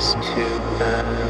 is to um,